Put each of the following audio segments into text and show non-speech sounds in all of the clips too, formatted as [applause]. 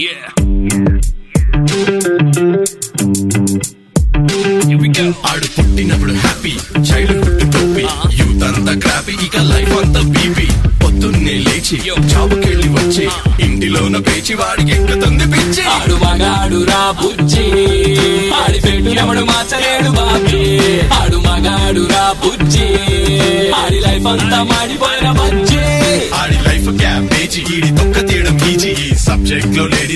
Yeah.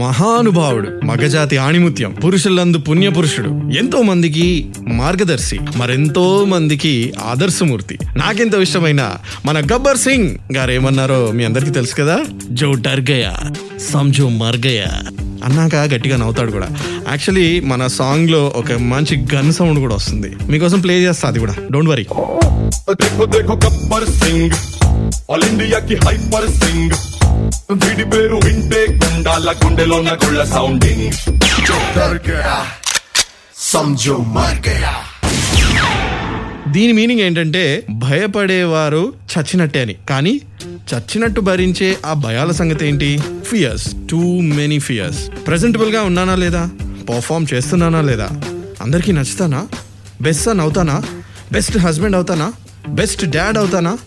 మహానుభావుడు మగజాతి ఆణిముత్యం పురుషులందు పుణ్యపురుషుడు ఎంతో మందికి మార్గదర్శి మరెంతో మందికి ఆదర్శమూర్తి నాకెంత ఇష్టమైన మన గబ్బర్ సింగ్ గారు ఏమన్నారో మీ అందరికీ తెలుసు కదా జో డర్గయా సంజో మర్గయా అన్నాక గట్టిగా నవ్వుతాడు కూడా యాక్చువల్లీ మన సాంగ్లో ఒక మంచి గన్ సౌండ్ కూడా వస్తుంది మీకోసం ప్లే చేస్తా అది కూడా డోంట్ వరీ ఆల్ ఇండియా కి హైపర్ సింగ్ వీడి పేరు వింటే గుండాల గుండెలోన గుళ్ళ సౌండింగ్. సంజో మర్ గయా. దీని మీనింగ్ ఏంటంటే భయపడేవారు చచ్చినట్టే అని. కానీ చచ్చినట్టు భరించే ఆ భయాల సంగతి ఏంటి? ఫియర్స్ టూ మెనీ ఫియర్స్ ప్రెజెంటబుల్గా ఉన్నానా లేదా? పర్ఫామ్ చేస్తున్నానా లేదా? అందరికీ నచ్చుతానా? బెస్ట్ సన్ అవుతానా? బెస్ట్ హస్బెండ్ అవుతానా? బెస్ట్ డాడ్ అవుతానా?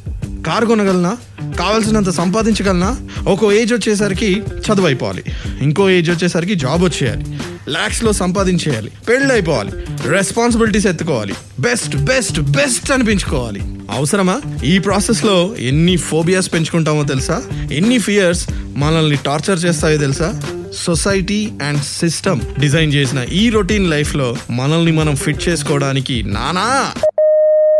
కారు కొనగలనా? కావాల్సినంత సంపాదించగలనా? ఒక ఏజ్ వచ్చేసరికి చదువు అయిపోవాలి ఇంకో ఏజ్ వచ్చేసరికి జాబ్ వచ్చేయాలి. లాక్స్లో సంపాదించేయాలి. పెళ్ళి అయిపోవాలి రెస్పాన్సిబిలిటీస్ ఎత్తుకోవాలి. బెస్ట్ బెస్ట్ బెస్ట్ అనిపించుకోవాలి. అవసరమా? ఈ ప్రాసెస్లో ఎన్ని ఫోబియాస్ పెంచుకుంటామో తెలుసా? ఎన్ని ఫియర్స్ మనల్ని టార్చర్ చేస్తాయో తెలుసా? సొసైటీ అండ్ సిస్టమ్ డిజైన్ చేసిన ఈ రొటీన్ లైఫ్లో మనల్ని మనం ఫిట్ చేసుకోవడానికి నానా!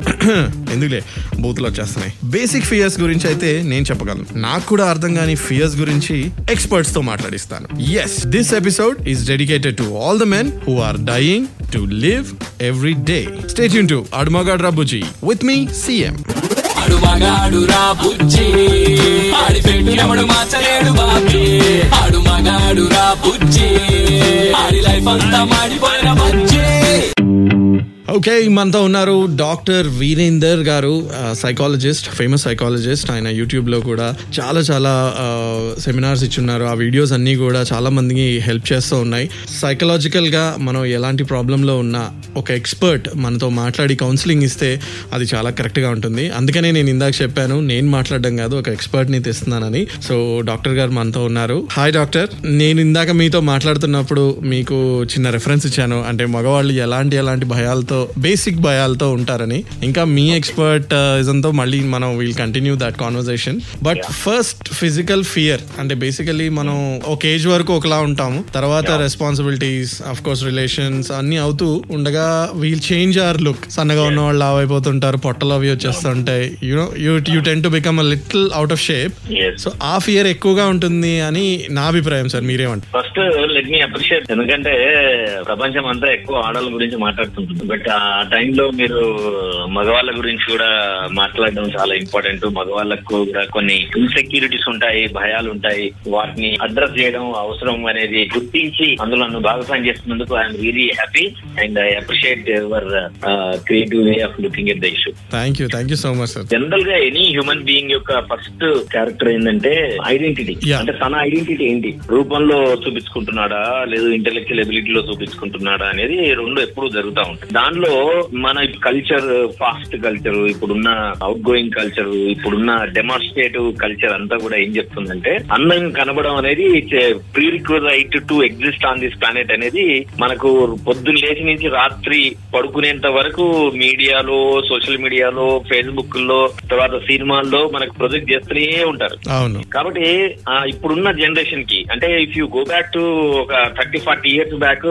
[coughs] ఎందుకులే? బూత్లు వచ్చేస్తున్నాయి. బేసిక్ ఫియర్స్ గురించి అయితే నేను చెప్పగలను. నాకు కూడా అర్థం కాని ఫియర్స్ గురించి ఎక్స్పర్ట్స్తో మాట్లాడిస్తాను. Yes this episode is dedicated to all the men who are dying to live every day stay Yoon to అడుమగాడ్ రాబుజీ విత్ మీ సిఎం ఆడు మగాడు రా బుజ్జి. ఆడి మార్చలేడు బాబీ. ఆడు మగాడు రా బుజ్జి. ఆడి లైఫ్ అంతా మాడిపోయిన బుజ్జి. ఓకే మనతో ఉన్నారు డాక్టర్ వీరేందర్ గారు సైకాలజిస్ట్ ఫేమస్ సైకాలజిస్ట్ ఆయన యూట్యూబ్లో కూడా చాలా చాలా సెమినార్స్ ఇచ్చున్నారు. ఆ వీడియోస్ అన్నీ కూడా చాలా మందికి హెల్ప్ చేస్తూ ఉన్నాయి. సైకలాజికల్గా మనం ఎలాంటి ప్రాబ్లంలో ఉన్నా ఒక ఎక్స్పర్ట్ మనతో మాట్లాడి కౌన్సిలింగ్ ఇస్తే అది చాలా కరెక్ట్గా ఉంటుంది. అందుకనే నేను ఇందాక చెప్పాను నేను మాట్లాడడం కాదు ఒక ఎక్స్పర్ట్ని తెస్తున్నానని. సో డాక్టర్ గారు మనతో ఉన్నారు. Hi doctor. నేను ఇందాక మీతో మాట్లాడుతున్నప్పుడు మీకు చిన్న రెఫరెన్స్ ఇచ్చాను. అంటే మగవాళ్ళు ఎలాంటి ఎలాంటి భయాలతో బేసిక్ భయాలతో ఉంటారని. ఇంకా మీ ఎక్స్పర్ట్ ఇదంతో మళ్ళీ మనం will continue that conversation but first physical fear అంటే బేసికలీ మనం ఒక ఏజ్ వరకు ఒకలా ఉంటాము. తర్వాత రెస్పాన్సిబిలిటీస్ అఫ్ కోర్స్ రిలేషన్స్ అన్ని అవుతూ ఉండగా వీల్ చేంజ్ అవర్ లుక్ సన్నగా ఉన్న వాళ్ళు లావ్ అయిపోతుంటారు పొట్టలు అవి వచ్చేస్తుంటాయి. You know you you tend to become a little out of shape. So ఆ ఫియర్ ఎక్కువగా ఉంటుంది అని నా అభిప్రాయం సార్ మీరేమంటారు? ఫస్ట్ లెట్ మీ అప్రిషియేట్ ఎందుకంటే ప్రపంచం అంతా ఎక్కువ ఆడవాళ్ళ గురించి మాట్లాడుతుంటుంది. బట్ ఆ టైంలో మీరు మగవాళ్ళ గురించి కూడా మాట్లాడడం చాలా ఇంపార్టెంట్. మగవాళ్ళకు కూడా కొన్ని ఇన్సెక్యూరిటీస్ ఉంటాయి భయాలు ఉంటాయి. వాటిని అడ్రస్ చేయడం అవసరం అనేది గుర్తించి అందులో నన్ను భాగస్వామ్యం చేస్తున్నందుకు I'm really happy and I appreciate your creative way of looking at the issue thank you thank you so much sir జనరల్గా ఎనీ హ్యూమన్ బీయింగ్ యొక్క ఫస్ట్ క్యారెక్టర్ ఏంటంటే ఐడెంటిటీ. అంటే తన ఐడెంటిటీ ఏంటి? రూపంలో చూపించుకుంటున్నాడా? లేదు ఇంటెలెక్చువల్ ఎబిలిటీలో చూపించుకుంటున్నాడా? అనేది రెండు ఎప్పుడు జరుగుతూ ఉంటాయి. దానిలో మన కల్చర్ ఫాస్ట్ కల్చర్ ఇప్పుడున్న అవుట్ గోయింగ్ కల్చర్ ఇప్పుడున్న డెమాన్స్ట్రేటివ్ కల్చర్ అంతా కూడా ఏం చెప్తుందంటే అందం కనబడడం అనేది prerequisite to exist on this planet అనేది మనకు పొద్దున్న లేచి నుంచి రాత్రి పడుకునేంత వరకు మీడియాలో సోషల్ మీడియాలో ఫేస్బుక్లో తర్వాత సినిమాల్లో మనకు ప్రొజెక్ట్ చేస్తూనే ఉంటారు. కాబట్టి ఇప్పుడున్న జనరేషన్కి అంటే if you go back to ఒక thirty forty years back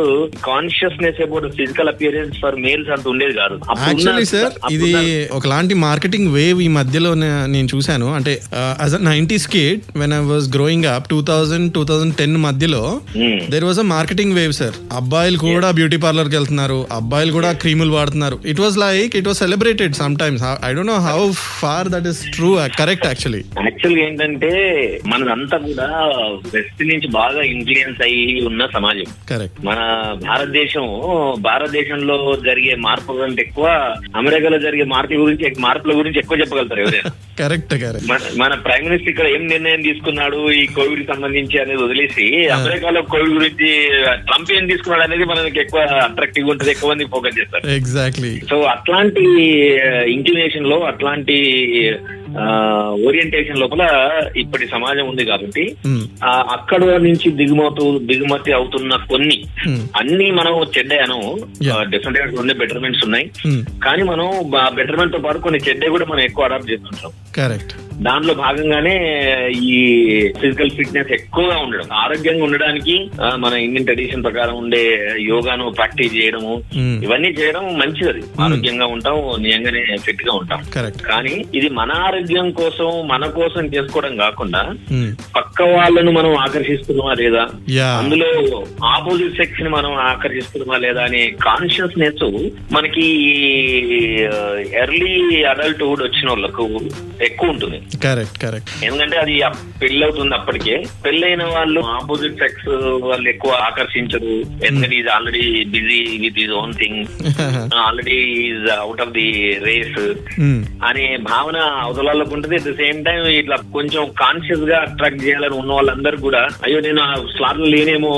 consciousness about physical appearance for male sales అంత ఉండేది కాదు. యాక్చువల్లీ సార్ ఇది ఒకలాంటి మార్కెటింగ్ వేవ్ ఈ మధ్యలో నేను చూశాను. అంటే as a nineties kid when I was growing up two thousand two thousand ten మధ్యలో. There was a marketing wave sir అబ్బాయిలు కూడా బ్యూటీ పార్లర్కి వెళ్తున్నారు. అబ్బాయిలు కూడా క్రీములు వాడుతున్నారు. It was like it was celebrated some times I don't know how far that is true correct actually యాక్చువల్గా ఏంటంటే మనదంతా కూడా వెస్ట్ నుంచి బాగా ఇన్ఫ్లుయెన్స్ అయ్యి ఉన్న సమాజం. కరెక్ట్ మన భారతదేశం భారతదేశంలో జరిగే మార్పుల కంటే ఎక్కువ అమెరికాలో జరిగే మార్పుల గురించి మార్పుల గురించి ఎక్కువ చెప్పగలుగుతారు ఎవరైనా. కరెక్ట్ మన ప్రైమ్ మినిస్టర్ ఇక్కడ ఏం నిర్ణయం తీసుకున్నాడు ఈ కోవిడ్ సంబంధించి అనేది వదిలేసి అమెరికాలో కోవిడ్ గురించి ట్రంప్ ఏం తీసుకున్నాడు అనేది మనకి ఎక్కువ అట్రాక్టివ్ ఉంటుంది ఎక్కువ మంది ఫోకస్ చేస్తారు. ఎగ్జాక్ట్లీ సో అట్లాంటి ఇంక్లినేషన్లో అట్లాంటి ఓరియంటేషన్ లోపల ఇప్పటి సమాజం ఉంది కాబట్టి అక్కడ నుంచి దిగుమతు దిగుమతి అవుతున్న కొన్ని. అన్ని మనం చెడ్డాను. డెఫినెట్గా కొన్ని బెటర్మెంట్స్ ఉన్నాయి Hmm. కానీ మనం బెటర్మెంట్తో పాటు కొన్ని చెడ్డ కూడా మనం ఎక్కువ అడాప్ట్ చేస్తుంటాం కరెక్ట్ దాంట్లో భాగంగానే ఈ ఫిజికల్ ఫిట్నెస్ ఎక్కువగా ఉండడం. ఆరోగ్యంగా ఉండడానికి మన ఇండియన్ ట్రెడిషన్ ప్రకారం ఉండే యోగాను ప్రాక్టీస్ చేయడము. ఇవన్నీ చేయడం మంచిది. ఆరోగ్యంగా ఉంటాం నిజంగానే ఫిట్గా ఉంటాం కానీ ఇది మన ఆరోగ్యం కోసం మన కోసం చేసుకోవడం కాకుండా. పక్క వాళ్ళను మనం ఆకర్షిస్తున్నామా లేదా. అందులో ఆపోజిట్ సెక్స్ని మనం ఆకర్షిస్తున్నామా లేదా అనే కాన్షియస్నెస్ మనకి ఎర్లీ అడల్ట్హుడ్ వచ్చిన వాళ్ళకు ఎక్కువ ఉంటుంది. కరెక్ట్ కరెక్ట్ ఎందుకంటే అది పెళ్ళి అవుతుంది అప్పటికే. పెళ్ళైన వాళ్ళు ఆపోజిట్ సెక్స్ వాళ్ళు ఎక్కువ ఆకర్షించరు. ఎందుకంటే he's already busy with his own thing already he's out of the race అనే భావన అవతలాలకు ఉంటుంది. అట్ ద సేమ్ టైం ఇట్లా కొంచెం కాన్షియస్గా అట్రాక్ట్ చేయాలని ఉన్న వాళ్ళందరూ కూడా అయ్యో నేను స్లాట్ లేనేమో.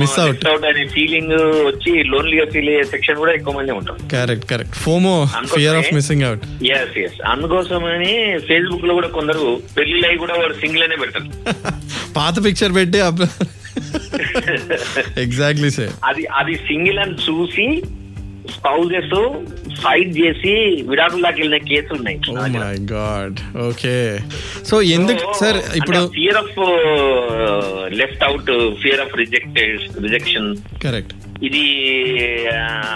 Miss out. అవుట్ అనే ఫీలింగ్ వచ్చి లోన్లీగా ఫీల్ అయ్యే సెక్షన్ కూడా ఎక్కువ మంది ఉంటారు. Correct correct FOMO fear of missing out yes yes అందుకోసమని ఫేస్బుక్ లో కూడా కొందరు పెళ్ళి అయి కూడా వాడు సింగిల్ అనే పెడతారు. [laughs] పాత పిక్చర్ పెట్టి ఎగ్జాక్ట్లీ సార్ అది అది సింగిల్ అని చూసి స్పౌజెస్ ఫైట్ చేసి విడాకుల్లోకి వెళ్ళిన కేసులు ఉన్నాయి. గాడ్ ఓకే సో ఎందుకు సార్ ఇప్పుడు fear of left out fear of rejected rejection correct ఇది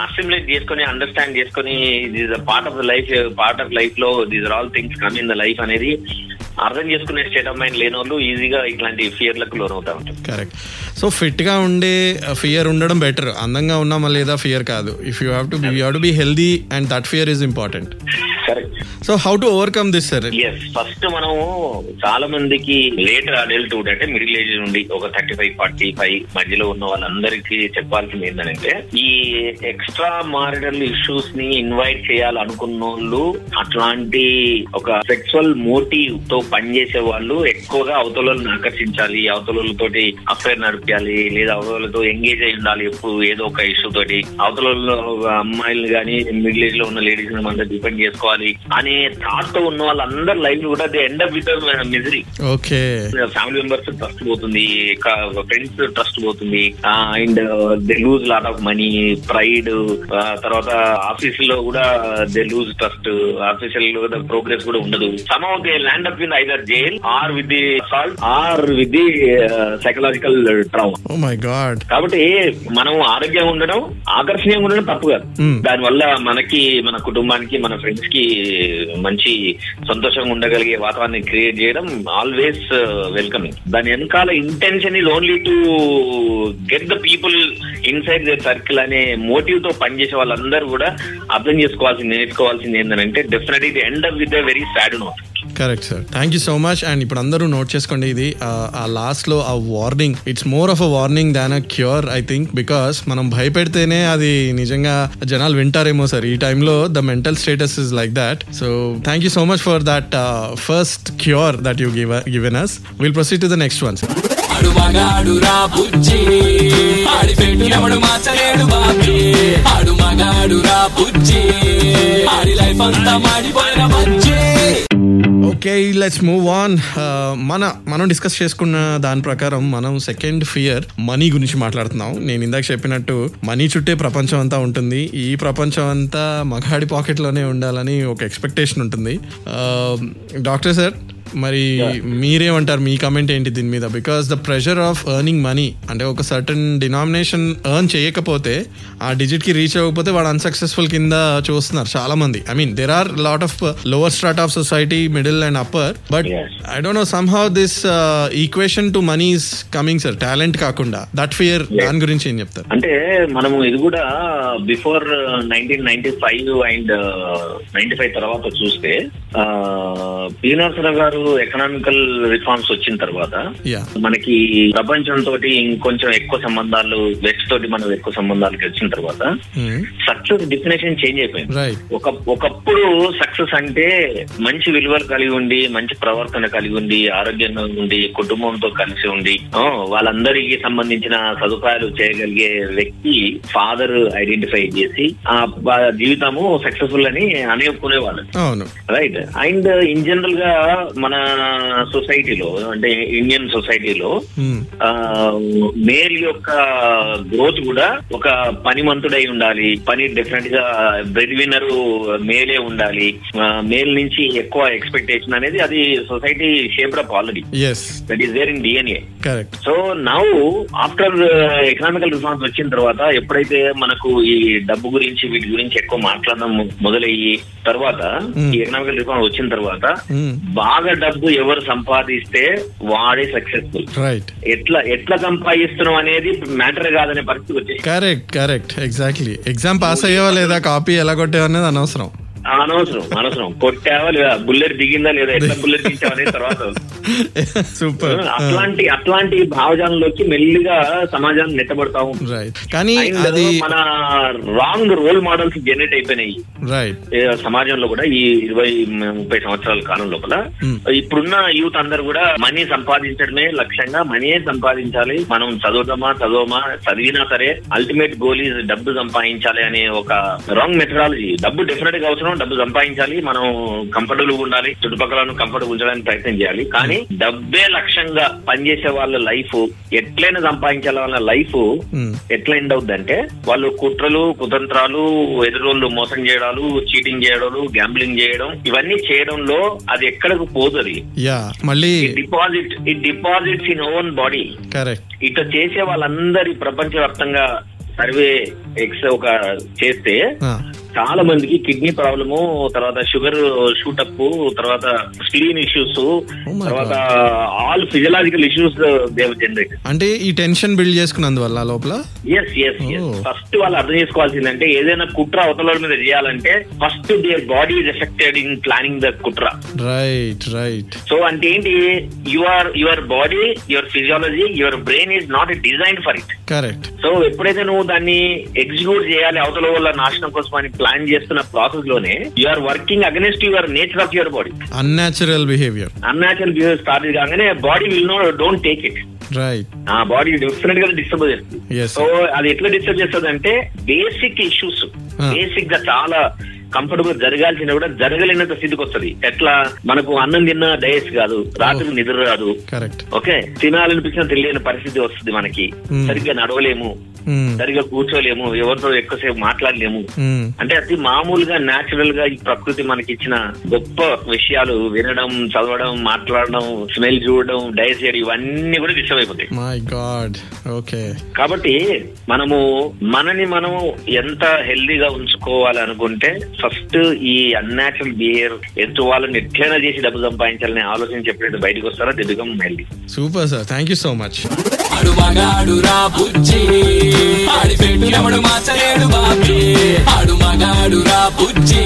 అసిమిలేట్ చేసుకొని అండర్స్టాండ్ చేసుకొని this part of the life part of లైఫ్లో these are all things come in the life అనేది అర్థం చేసుకునే స్టేట్ ఆఫ్ మైండ్ లేని వాళ్ళు ఈజీగా ఇట్లాంటి ఫియర్లకు లోన్ అవుతా ఉంటారు. కరెక్ట్ సో ఫిట్గా ఉండే ఫియర్ ఉండడం బెటర్ అందంగా ఉన్నామా లేదా ఫియర్ కాదు. If you have to be you have to be healthy and that fear is important correct so how to overcome this sir yes first మనం చాలా మందికి లేటర్ అడల్ట్హుడ్ అంటే మిడిల్ ఏజ్ నుండి ఒక థర్టీ ఫైవ్ ఫార్టీ ఫైవ్ మధ్యలో ఉన్న వాళ్ళందరికీ చెప్పాల్సింది ఏంటంటే ఈ ఎక్స్ట్రా మారిటల్ ఇష్యూస్ని ఇన్వైట్ చేయాలనుకున్న వాళ్ళు అట్లాంటి ఒక సెక్సువల్ మోటివ్తో పనిచేసే వాళ్ళు ఎక్కువగా అవతలను ఆకర్షించాలి అవతలతోటి అఫైర్ నడిపించాలి లేదా అవతలతో ఎంగేజ్ అయి ఉండాలి ఎప్పుడు ఏదో ఒక ఇష్యూ తోటి. అవతలలో అమ్మాయిలు కానీ మిడిల్ ఏజ్లో ఉన్న లేడీస్ మనం డిపెండ్ చేసుకోవాలి. అనే థాట్తో ఉన్న వాళ్ళందరి లైఫ్ కూడా they end up with misery okay. Family members trust పోతుంది ఫ్రెండ్స్ ట్రస్ట్ పోతుంది. And they lose lot of money pride తర్వాత ఆఫీస్లో కూడా they lose trust official progress కూడా ఉండదు. Some of they land up in either jail or with the salt or with the psychological trauma God కాబట్టి మనం ఆరోగ్యంగా ఉండడం ఆకర్షణీయంగా ఉండడం తప్పు కాదు. Hmm. దానివల్ల మనకి మన కుటుంబానికి మన ఫ్రెండ్స్కి మంచి సంతోషంగా ఉండగలిగే వాతావరణాన్ని క్రియేట్ చేయడం ఆల్వేస్ వెల్కమింగ్ uh, దాని వెనకాల intention is only to get the people inside the circle అనే మోటివ్తో పనిచేసే వాళ్ళందరూ కూడా అర్థం చేసుకోవాల్సింది నేర్చుకోవాల్సింది ఏంటంటే డెఫినెట్ ఇది end up with very sad note correct sir thank you so much and ఇప్పుడు అందరూ నోట్ చేసుకోండి ఇది ఆ, లాస్ట్లో ఆ warning it's more of a warning than a cure I think because మనం భయపెడితేనే అది నిజంగా జనాలు వింటారేమో సార్ ఈ టైంలో the mental status is like that so thank you so much for that first cure that you give given us will proceed to the next one sir ఆడు మగాడు రా బుజ్జి ఆడి మార్చలేడు బాబీ. ఆడు మగాడు రా బుజ్జి ఆడి లైఫ్ అంతా మాడిపోయిన బజ్జి. ఓకే లెట్స్ మూవ్ ఆన్ మన మనం డిస్కస్ చేసుకున్న దాని ప్రకారం మనం సెకండ్ ఫియర్ మనీ గురించి మాట్లాడుతున్నాం. నేను ఇందాక చెప్పినట్టు మనీ చుట్టే ప్రపంచం అంతా ఉంటుంది. ఈ ప్రపంచం అంతా మగాడి పాకెట్లోనే ఉండాలని ఒక ఎక్స్పెక్టేషన్ ఉంటుంది. Uh, డాక్టర్ సార్ మరి మీరేమంటారు? మీ కమెంట్ ఏంటి దీని మీద? Because the pressure of earning money అంటే ఒక సర్టన్ డినామినేషన్ ఎర్న్ చేయకపోతే ఆ డిజిట్కి రీచ్ అవ్వకపోతే వాడు అన్సక్సెస్ఫుల్ కింద చూస్తున్నారు చాలా మంది I mean there are lot of lower start of society middle and upper but. I don't know somehow this equation to money is coming sir talent కాకుండా. That fear దాని గురించి ఏం చెప్తారు? అంటే మనము ఇది కూడా before nineteen ninety five and ninety five తర్వాత చూస్తే నరసరావు గారు ఎకనామికల్ రిఫార్మ్స్ వచ్చిన తర్వాత మనకి ప్రపంచంతో ఇంకొంచెం ఎక్కువ సంబంధాలు వెస్ట్ తోటి మనం ఎక్కువ సంబంధాలకు వచ్చిన తర్వాత సక్సెస్ డెఫినేషన్ చేంజ్ అయిపోయింది. ఒక ఒకప్పుడు సక్సెస్ అంటే మంచి విలువలు కలిగి ఉండి మంచి ప్రవర్తన కలిగి ఉండి ఆరోగ్యంగా ఉండి కుటుంబంతో కలిసి ఉండి వాళ్ళందరికీ సంబంధించిన సదుపాయాలు చేయగలిగే వ్యక్తి ఫాదర్ ఐడెంటిఫై చేసి ఆ జీవితము సక్సెస్ఫుల్ అని అనుకునేవాళ్ళు అవును. రైట్ అండ్ ఇన్ జనరల్గా మన సొసైటీలో అంటే ఇండియన్ సొసైటీలో Hmm. మేల్ యొక్క గ్రోత్ కూడా ఒక పనిమంతుడై ఉండాలి పని డెఫినెట్గా బ్రెడ్ విన్నర్ మేలే ఉండాలి మేల్ నుంచి ఎక్కువ ఎక్స్పెక్టేషన్ అనేది అది society shape up already that is there in DNA so now after economical reforms వచ్చిన తర్వాత ఎప్పుడైతే మనకు ఈ డబ్బు గురించి వీటి గురించి ఎక్కువ మాట్లాడడం మొదలయ్యి తర్వాత Hmm. ఈ ఎకనామికల్ రిఫార్మ్ వచ్చిన తర్వాత Hmm. బాగా డబ్బు ఎవరు సంపాదిస్తే వాడే సక్సెస్ఫుల్ రైట్ ఎట్లా ఎట్లా సంపాదిస్తున్నాం అనేది మ్యాటర్ కాదనే పరిస్థితి వచ్చేసి correct correct exactly exam pass అయ్యావా లేదా? కాపీ ఎలా కొట్టావా అనేది అనవసరం. అనవసరం అనవసరం. కొట్టావా లేదా? బుల్లెట్ దిగిందా లేదా? ఎట్లా బుల్లెట్ దించావా అనేది తర్వాత. సూపర్ అట్లాంటి అట్లాంటి భావజాలంలోకి మెల్లిగా సమాజాన్ని నెట్టబడతా ఉంటుంది కానీ అది మన రాంగ్ రోల్ మోడల్స్ జనరేట్ అయిపోయినాయి. సమాజంలో కూడా ఈ ఇరవై ముప్పై సంవత్సరాల కాలం లోపల. Hmm. ఇప్పుడున్న యూత్ అందరు కూడా మనీ సంపాదించడమే లక్ష్యంగా మనీ సంపాదించాలి. మనం చదువుదామా చదవమా చదివినా సరే అల్టిమేట్ గోల్ ఈజ్ డబ్బు సంపాదించాలి అనే ఒక రాంగ్ మెథడాలజీ డబ్బు డెఫినెట్గా అవసరం డబ్బు సంపాదించాలి మనం కంఫర్టబుల్గా ఉండాలి చుట్టుపక్కల కంఫర్టబుల్ ఉంచడానికి ప్రయత్నం చేయాలి. కానీ డబ్బే లక్ష్యంగా పనిచేసే వాళ్ళ లైఫ్ ఎట్లయినా సంపాదించాలి వాళ్ళ లైఫ్ Hmm. ఎట్లా ఎండ్ అవుద్ది అంటే వాళ్ళు కుట్రలు కుతంత్రాలు ఎదురోళ్ళు మోసం చేయడాలు చీటింగ్ చేయడాలు గ్యాంబ్లింగ్ చేయడం ఇవన్నీ చేయడంలో అది ఎక్కడికి పోతుంది మళ్ళీ డిపాజిట్ ఈ డిపాజిట్స్ ఇన్ ఓన్ బాడీ ఇట్లా చేసే వాళ్ళందరి ప్రపంచవ్యాప్తంగా సర్వే ఎక్స్ ఒక చేస్తే చాలా మందికి కిడ్నీ ప్రాబ్లము తర్వాత షుగర్ షూటప్ తర్వాత స్క్రీన్ ఇష్యూస్ my తర్వాత ఆల్ ఫిజియలాజికల్ ఇష్యూస్ జనరేట్ అంటే ఈ టెన్షన్ బిల్డ్ చేసుకున్నందువల్ల లోపల? Yes yes Oh. ఫస్ట్ వాళ్ళు అర్థం చేసుకోవాల్సిందంటే ఏదైనా కుట్ర అవతల మీద చేయాలంటే first there body is affected in planning the కుట్ర. రైట్ రైట్ సో అంటే ఏంటి? Your your body your physiology your brain is not design for it correct so ఎప్పుడైతే నువ్వు దాన్ని ఎగ్జిక్యూట్ చేయాలి అవతల వల్ల నాశనం కోసం అని ప్లాన్ చేస్తున్న ప్రాసెస్లోనే you are working against your nature of your body unnatural behaviour unnatural behaviour start కాగానే body will no don't take it right ఆ బాడీ డెఫినెట్గా డిస్టర్బ్ చేస్తుంది. Yes, సో అది ఎట్లా డిస్టర్బ్ చేస్తుంది అంటే బేసిక్ ఇష్యూస్. బేసిక్గా చాలా కంఫర్టబుల్ జరగాల్సిన కూడా జరగలేనంత స్థితికి వస్తుంది. ఎట్లా? మనకు అన్నం తిన్న డయస్ కాదు రాత్రి నిద్ర రాదు. ఓకే? తినాలనిపించిన తెలియని పరిస్థితి వస్తుంది మనకి. సరిగ్గా నడవలేము. సరిగ్గా కూర్చోలేము. ఎవరితో ఎక్కువసేపు మాట్లాడలేము. అంటే అతి మామూలుగా నేచురల్గా ఈ ప్రకృతి మనకి ఇచ్చిన గొప్ప విషయాలు వినడం చదవడం మాట్లాడడం స్మెల్ చూడడం డైస్ చేయడం ఇవన్నీ కూడా ఓకే కాబట్టి మనము మనని మనం ఎంత హెల్దీగా ఉంచుకోవాలి అనుకుంటే ఫస్ట్ ఈ అన్యాచురల్ బిహేవియర్ ఎత్తు వాళ్ళని ఎట్లైనా చేసి డబ్బు సంపాదించాలని ఆలోచన చెప్పినట్టు బయటకు వస్తారో? They become healthy super sir thank you so much ఆడు మగాడు రా బుజ్జి. ఆడి పెట్టినప్పుడు మార్చలేడు బాబీ. ఆడు మగాడు రా బుజ్జి.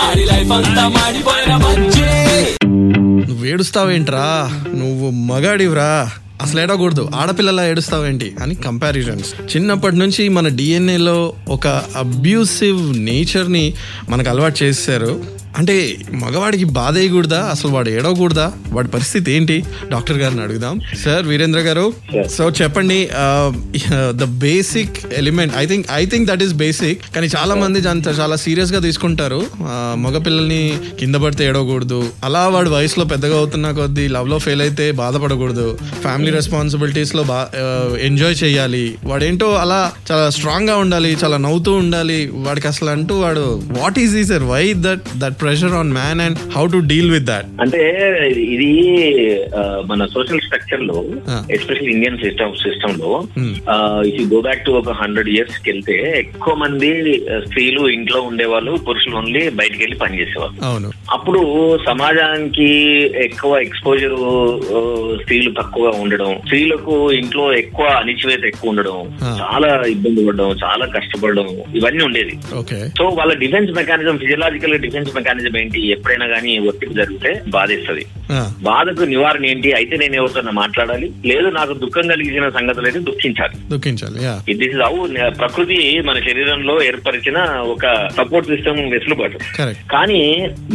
ఆడి లైఫ్ అంతా మాడిపోయిన బుజ్జి. నువ్వు ఏడుస్తావేంట్రా? నువ్వు మగాడివ్రా. అసలు ఏడకూడదు ఆడపిల్లలా ఏడుస్తావేంటి అని కంపారిజన్స్ చిన్నప్పటి నుంచి మన డిఎన్ఏలో ఒక అబ్యూసివ్ నేచర్ని మనకు అలవాటు చేశారు. అంటే మగవాడికి బాధ వేయకూడదా? అసలు వాడు ఏడవకూడదా? వాడి పరిస్థితి ఏంటి? డాక్టర్ గారిని అడుగుదాం. సార్ వీరేంద్ర గారు సో చెప్పండి the basic element I think I think that is basic కానీ చాలా మంది దాంతో చాలా సీరియస్గా తీసుకుంటారు మగపిల్లల్ని కింద పడితే ఏడవకూడదు. అలా వాడు వయసులో పెద్దగా అవుతున్న కొద్దీ లవ్లో ఫెయిల్ అయితే బాధపడకూడదు. ఫ్యామిలీ రెస్పాన్సిబిలిటీస్లో బా ఎంజాయ్ చేయాలి. వాడేంటో అలా చాలా స్ట్రాంగ్గా ఉండాలి చాలా నవ్వుతూ ఉండాలి. వాడికి అసలు అంటూ వాడు వాట్ ఈస్ ఈ sir why that that pressure on man and how to deal with that అంటే ఇది మన సోషల్ స్ట్రక్చర్లో. ఎస్పెషల్ ఇండియన్ సిస్టమ్ సిస్టమ్లో. ఇఫ్ గో బ్యాక్ టు ఒక హండ్రెడ్ ఇయర్స్కి వెళ్తే ఎక్కువ మంది స్త్రీలు ఇంట్లో ఉండేవాళ్ళు పురుషులు ఓన్లీ బయటికి వెళ్ళి పనిచేసేవాళ్ళు అవును అప్పుడు సమాజానికి ఎక్కువ ఎక్స్పోజర్ స్త్రీలు తక్కువగా ఉండడం స్త్రీలకు ఇంట్లో ఎక్కువ అణిచివేత ఎక్కువ ఉండడం. చాలా ఇబ్బంది పడడం చాలా కష్టపడడం ఇవన్నీ ఉండేది సో వాళ్ళ defence mechanism physiological defence mechanism ఏంటి? ఎప్పుడైనా కానీ ఒత్తిడి జరిగితే బాధిస్తుంది. బాధకు నివారణ ఏంటి? అయితే నేను ఎవరితో మాట్లాడాలి. లేదు నాకు దుఃఖం కలిగించిన సంగతులు అయితే దుఃఖించాలి. దుఃఖించాలి దిస్ ఇస్ హౌ ప్రకృతి మన శరీరంలో ఏర్పరిచిన ఒక సపోర్ట్ సిస్టమ్ వెసులుబాటు. కానీ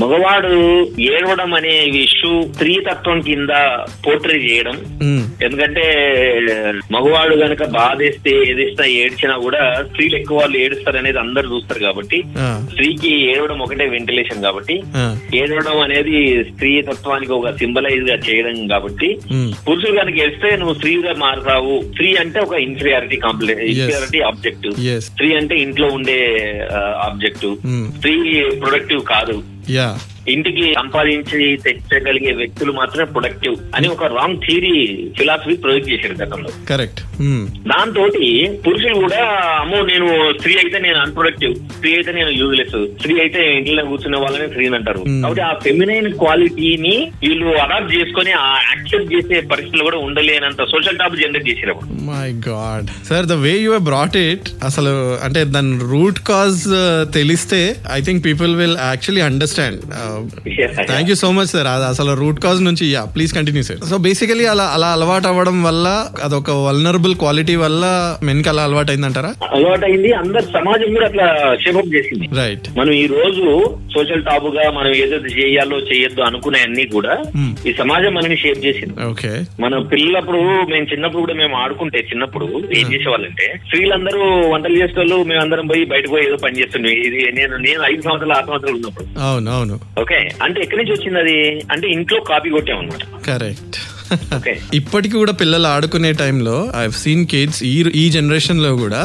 మగవాడు ఏడవడం అనే ఇష్యూ స్త్రీతత్వం కింద పోర్ట్రే చేయడం. ఎందుకంటే మగవాడు గనక బాధేస్తే ఏదిస్తా ఏడ్చినా కూడా స్త్రీలు ఎక్కువ వాళ్ళు ఏడుస్తారు అనేది అందరు చూస్తారు కాబట్టి స్త్రీకి ఏడవడం ఒకటే వెంటిలేషన్ కాబట్టి ఏడవడం అనేది స్త్రీ తత్వానికి ఒక సింబలైజ్గా చేయడం కాబట్టి పురుషులు కనుక ఏడిస్తే నువ్వు స్త్రీగా మారుతావు. స్త్రీ అంటే ఒక ఇన్ఫీరియారిటీ కాంప్లెక్స్ ఇన్ఫీరియారిటీ ఆబ్జెక్ట్ స్త్రీ అంటే ఇంట్లో ఉండే ఆబ్జెక్ట్ స్త్రీ ప్రొడక్టివ్ కాదు. ఇంటికి సంపాదించి తెచ్చగలిగే వ్యక్తులు మాత్రమే ప్రొడక్టివ్ అని ఒక రాంగ్ థియరీ ఫిలాసఫీ ప్రొజెక్ట్ చేశారు గతంలో. కరెక్ట్ దాంతో పురుషులు కూడా అమ్మో నేను స్త్రీ అయితే నేను అన్ప్రొడక్టివ్ స్త్రీ అయితే నేను యూజ్లెస్ స్త్రీ అయితే ఇంట్లో కూర్చునే వాళ్ళని స్త్రీ అంటారు. Hmm. కాబట్టి ఆ ఫెమినైన్ క్వాలిటీని వీళ్ళు అడాప్ట్ చేసుకొని ఆ యాక్సెప్ట్ చేసే పరిస్థితులు కూడా ఉండలేనంత సోషల్ టాప్ జనరేట్ చేసారు my God sir the way you brought it అసలు అంటే దాని రూట్ కాజ్ తెలిస్తే I think people will actually understand thank you so much sir అది అసలు రూట్ కాజ్ నుంచి yeah please continue sir so basically అలా అలా అలవాటు అవ్వడం వల్ల అదొక వల్నరబుల్ క్వాలిటీ వల్ల మెన్కి అలా అలవాటు అయిందంటారా అలవాటు అయింది అందరు సమాజం కూడా అట్లా షేపప్ చేసింది. రైట్ మనం ఈ రోజు సోషల్ టాప్గా మనం ఏదైతే చేయాలో చేయొద్దు అనుకునే అన్ని కూడా Hmm. ఈ సమాజం మనని షేప్ చేసింది. ఓకే మన పిల్లలప్పుడు మేము చిన్నప్పుడు కూడా మేము ఆడుకుంటే చిన్నప్పుడు ఏం చేసేవాళ్ళంటే స్త్రీలందరూ వంటలు చేసేవాళ్ళు మేమందరం పోయి బయటకు పోయి ఏదో పని చేస్తుండే. ఇది నేను నేను ఐదు సంవత్సరాలు ఆరు సంవత్సరాలు ఉన్నప్పుడు. అవును అవును. ఓకే అంటే ఎక్కడి నుంచి వచ్చింది అది? అంటే ఇంట్లో కాపీ కొట్టాం అనమాట కరెక్ట్ ఇప్పటికి కూడా పిల్లలు ఆడుకునే టైంలో ఐ సీన్ కిడ్స్ ఈ ఈ జనరేషన్లో కూడా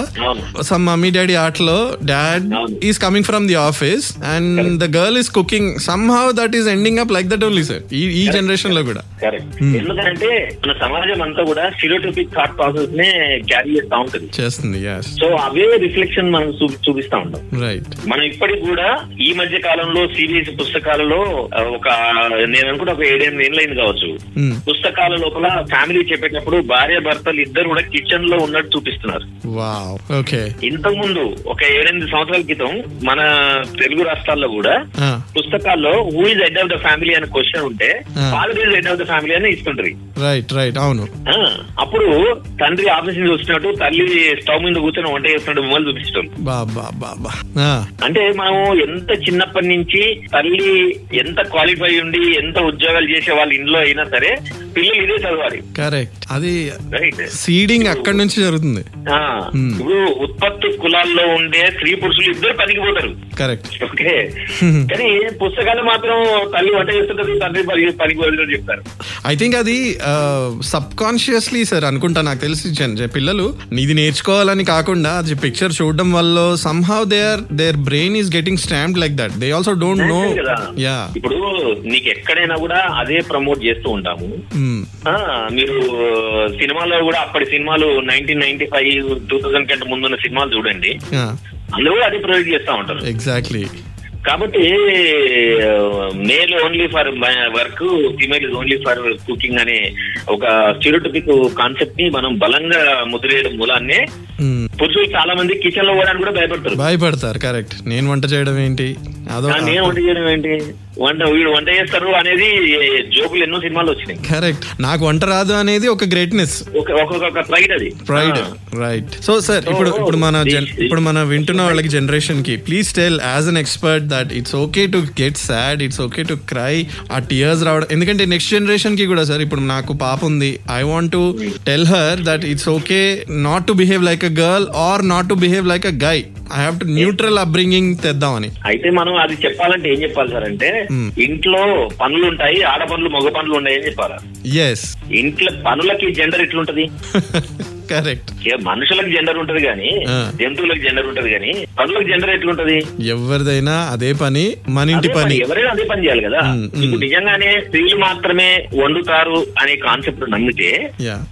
సమ్ మమ్మీ డాడీ ఆటలో dad. Is coming from the office and the girl is cooking somehow that is ending up like that only sir ఈ జనరేషన్లో కూడా. ఎందుకంటే మన సమాజం అంతా కూడా స్టీరియోటిపిక్ థాట్ ప్రాసెస్ నే క్యారీ చేస్తా ఉంటుంది. చేస్తుంది సో అవే రిఫ్లెక్షన్ మనం చూపిస్తా ఉంటాం రైట్ మనం ఇప్పటికి కూడా ఈ మధ్య కాలంలో సిబిఎస్ఈ పుస్తకాలలో ఒక నేను అనుకుంటే ఒక ఏడెనిమిది ఏళ్ళు అయింది కావచ్చు పుస్తకాల లోపల ఫ్యామిలీ చెప్పేటప్పుడు భార్య భర్తలు ఇద్దరు కూడా కిచెన్లో ఉన్నట్టు చూపిస్తున్నారు. ఇంతకు ముందు ఒక ఏడెనిమిది సంవత్సరాల క్రితం మన తెలుగు రాష్ట్రాల్లో కూడా పుస్తకాల్లో who is head of the family అనే క్వశ్చన్ ఉంటే. Father is head of the family అని ఇస్తుంటారు రైట్ రైట్ అవును. అప్పుడు తండ్రి ఆఫీస్ నుంచి వచ్చినట్టు తల్లి స్టవ్ మీద కూర్చొని వంట చేస్తున్నట్టు మొబైల్ బాబా అంటే మనం ఎంత చిన్నప్పటి నుంచి తల్లి ఎంత క్వాలిఫై ఉండి ఎంత ఉద్యోగాలు చేసే వాళ్ళ ఇంట్లో అయినా సరే పిల్లలు ఇదే చదవాలి. కరెక్ట్ అది సీడింగ్ అక్కడి నుంచి జరుగుతుంది. ఆ, ఇప్పుడు ఉత్పత్తి కులాల్లో ఉండే స్త్రీ పురుషులు ఇద్దరు పనికి పోతారు కరెక్ట్ ఓకే కానీ పుస్తకాలు మాత్రం తల్లి వంట చేస్తుంటది తండ్రి పని పనికి పోతుందని చెప్తారు. ఐ థింక్ అది సబ్ కాన్షియస్లీ సార్ అనుకుంటా నాకు తెలిసి పిల్లలు ఇది నేర్చుకోవాలని కాకుండా అది పిక్చర్ చూడడం వల్ల somehow there there brain is getting stamp like that they also don't know. Yeah ఇప్పుడు నీకు ఎక్కడైనా కూడా అదే ప్రమోట్ చేస్తూ ఉంటాము. ఆ, మీరు సినిమాలో కూడా అప్పటి సినిమాలు nineteen ninety five two thousand కంటే ముందున్న సినిమాలు చూడండి. అందులో కూడా అది ప్రొవైడ్ చేస్తా ఉంటారు. ఎగ్జాక్ట్లీ కాబట్టి male only for work female only for cooking అనే ఒక స్టీరియోటిపిక్ కాన్సెప్ట్ని మనం బలంగా ముద్రేయడం మూలాన్నే పురుషులు చాలా మంది కిచెన్లో పోవడానికి కూడా భయపడతారు. భయపడతారు కరెక్ట్. నేను వంట చేయడం ఏంటి? నేను వంట చేయడం ఏంటి? వంట వీడు వంట చేస్తారు అనేది జోకులు ఎన్నో సినిమాలు వచ్చినాయి. కరెక్ట్. నాకు వంట రాదు అనేది ఒక గ్రేట్నెస్. ఒక ఒక్కొక్క ప్రైడ్ అది. ప్రైడ్. రైట్. సో సార్ ఇప్పుడు ఇప్పుడు మన ఇప్పుడు మన వింటున్న వాళ్ళకి జనరేషన్కి please tell as an expert that it's okay to get sad it's okay to cry ఆ టీయర్స్ రావడం ఎందుకంటే నెక్స్ట్ జనరేషన్కి కూడా సార్ ఇప్పుడు నాకు పాప ఉంది. I want to tell her that it's okay not to behave like a girl or not to behave like a guy I have to neutral upbringing తెద్దామని. అయితే మనం అది చెప్పాలంటే ఏం చెప్పాలి సార్ అంటే ఇంట్లో పనులు ఉంటాయి ఆడ పనులు మగ పనులు ఉన్నాయి అని చెప్పాలి? ఎస్ ఇంట్లో పనులకి జెండర్ ఎట్లుంటది? [laughs] కరెక్ట్ మనుషులకు జెండర్ ఉంటది కానీ. జంతువులకు జెండర్ ఉంటది కానీ పనులకు జెండర్ ఎట్లుంటది ఎవరిదైనా అదే పని మన ఇంటి పని. ఎవరైనా అదే పని చేయాలి కదా. ఇప్పుడు నిజంగానే స్త్రీలు మాత్రమే వండుతారు అనే కాన్సెప్ట్ నమ్మితే.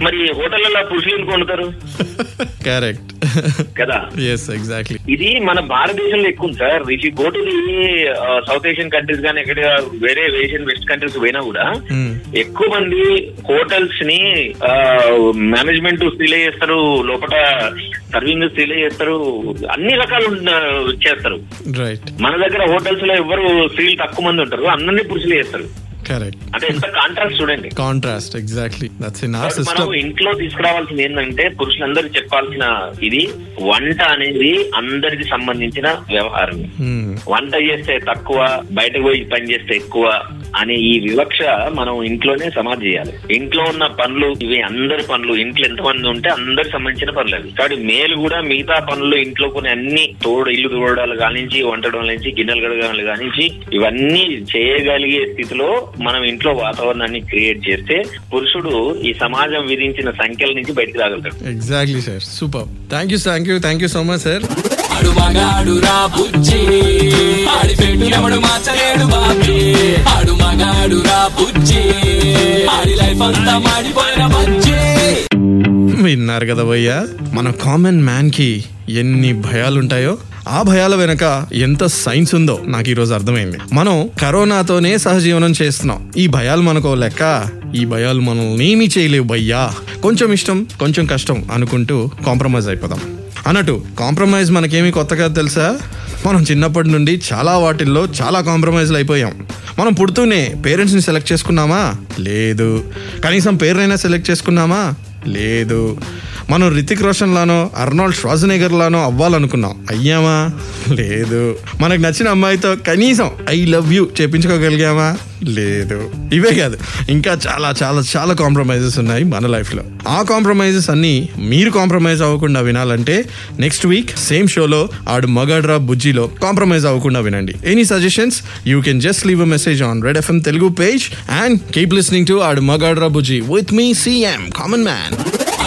మరి హోటళ్ళలో పురుషులు వండుతారు [laughs] కరెక్ట్ కదా ఎస్ ఎగ్జాక్ట్లీ ఇది మన భారతదేశంలో ఎక్కువ sir if go to the South Asian countries కానీ ఎక్కడ వేరే ఏషియన్ వెస్ట్ కంట్రీస్ పోయినా కూడా. ఎక్కువ మంది హోటల్స్ని మేనేజ్మెంట్ స్త్రీలే చేస్తారు లోపల సర్వింగ్ స్త్రీలే చేస్తారు అన్ని రకాలు చేస్తారు. మన దగ్గర హోటల్స్లో ఎవరు స్త్రీలు తక్కువ మంది ఉంటారు అందరినీ పురుషులే చేస్తారు. అంటే ఎంత కాంట్రాక్ట్ చూడండి. Contrast exactly that's in our కాబట్టి మనం సిస్టమ్ ఇంట్లో తీసుకురావాల్సింది ఏంటంటే పురుషులందరికీ చెప్పాల్సిన ఇది వంట అనేది అందరికి సంబంధించిన వ్యవహారం వంట చేస్తే తక్కువ బయటకు పోయి పని చేస్తే ఎక్కువ అనే ఈ వివక్ష మనం ఇంట్లోనే సమాధి చేయాలి. ఇంట్లో ఉన్న పనులు ఇవి అందరి పనులు ఇంట్లో ఎంతమంది ఉంటే అందరికి సంబంధించిన పనులు అవి. కాబట్టి మేలు కూడా మిగతా పనులు ఇంట్లో కొన్ని అన్ని తోడు ఇల్లు తోడాలు కానించి వంటడం నుంచి గిన్నెలు కడగాలి కానించి ఇవన్నీ చేయగలిగే స్థితిలో మనం ఇంట్లో వాతావరణాన్ని క్రియేట్ చేస్తే పురుషుడు ఈ సమాజం విధించిన సంఖ్యల నుంచి బయటకు రాగలుగుతాడు. Exactly sir super thank you thank you thank you so much sir ఆడు మగాడు రా బుజ్జి. ఆడి పెట్టు ఎవడు మార్చలేడు బాబీ. ఆడు మగాడు రా బుజ్జి. ఆడి లైఫ్ అంతా మాడిపోయిన బుజ్జి. విన్నారు కదా భయ్యా మన కామన్ మ్యాన్కి ఎన్ని భయాలుంటాయో ఆ భయాల వెనక ఎంత సైన్స్ ఉందో నాకు ఈరోజు అర్థమైంది. మనం కరోనాతోనే సహజీవనం చేస్తున్నాం. ఈ భయాలు మనకో లెక్క. ఈ భయాలు మనల్ని ఏమీ చేయలేవు భయ్యా కొంచెం ఇష్టం కొంచెం కష్టం అనుకుంటూ కాంప్రమైజ్ అయిపోదాం. అన్నట్టు కాంప్రమైజ్ మనకేమీ కొత్తగా తెలుసా? మనం చిన్నప్పటి నుండి చాలా వాటిల్లో చాలా కాంప్రమైజ్లు అయిపోయాం. మనం పుడుతూనే పేరెంట్స్ని సెలెక్ట్ చేసుకున్నామా? లేదు. కనీసం పేరునైనా సెలెక్ట్ చేసుకున్నామా? లేదు. మనం రితిక్ రోషన్ లానో అర్నాల్డ్ శ్వాజనేగర్ లానో అవ్వాలనుకున్నాం. అయ్యామా? లేదు. మనకు నచ్చిన అమ్మాయితో కనీసం ఐ లవ్ యూ చేపించుకోగలిగామా? లేదు. ఇవే కాదు. ఇంకా చాలా చాలా చాలా కాంప్రమైజెస్ ఉన్నాయి మన లైఫ్లో. ఆ కాంప్రమైజెస్ అన్ని మీరు కాంప్రమైజ్ అవ్వకుండా వినాలంటే నెక్స్ట్ వీక్ సేమ్ షోలో ఆడు మగాడ్రా బుజ్జిలో కాంప్రమైజ్ అవ్వకుండా వినండి. Any suggestions you can just leave a message on Red FM Telugu page and keep listening to Aadu Magaadra Bujji with me CM common man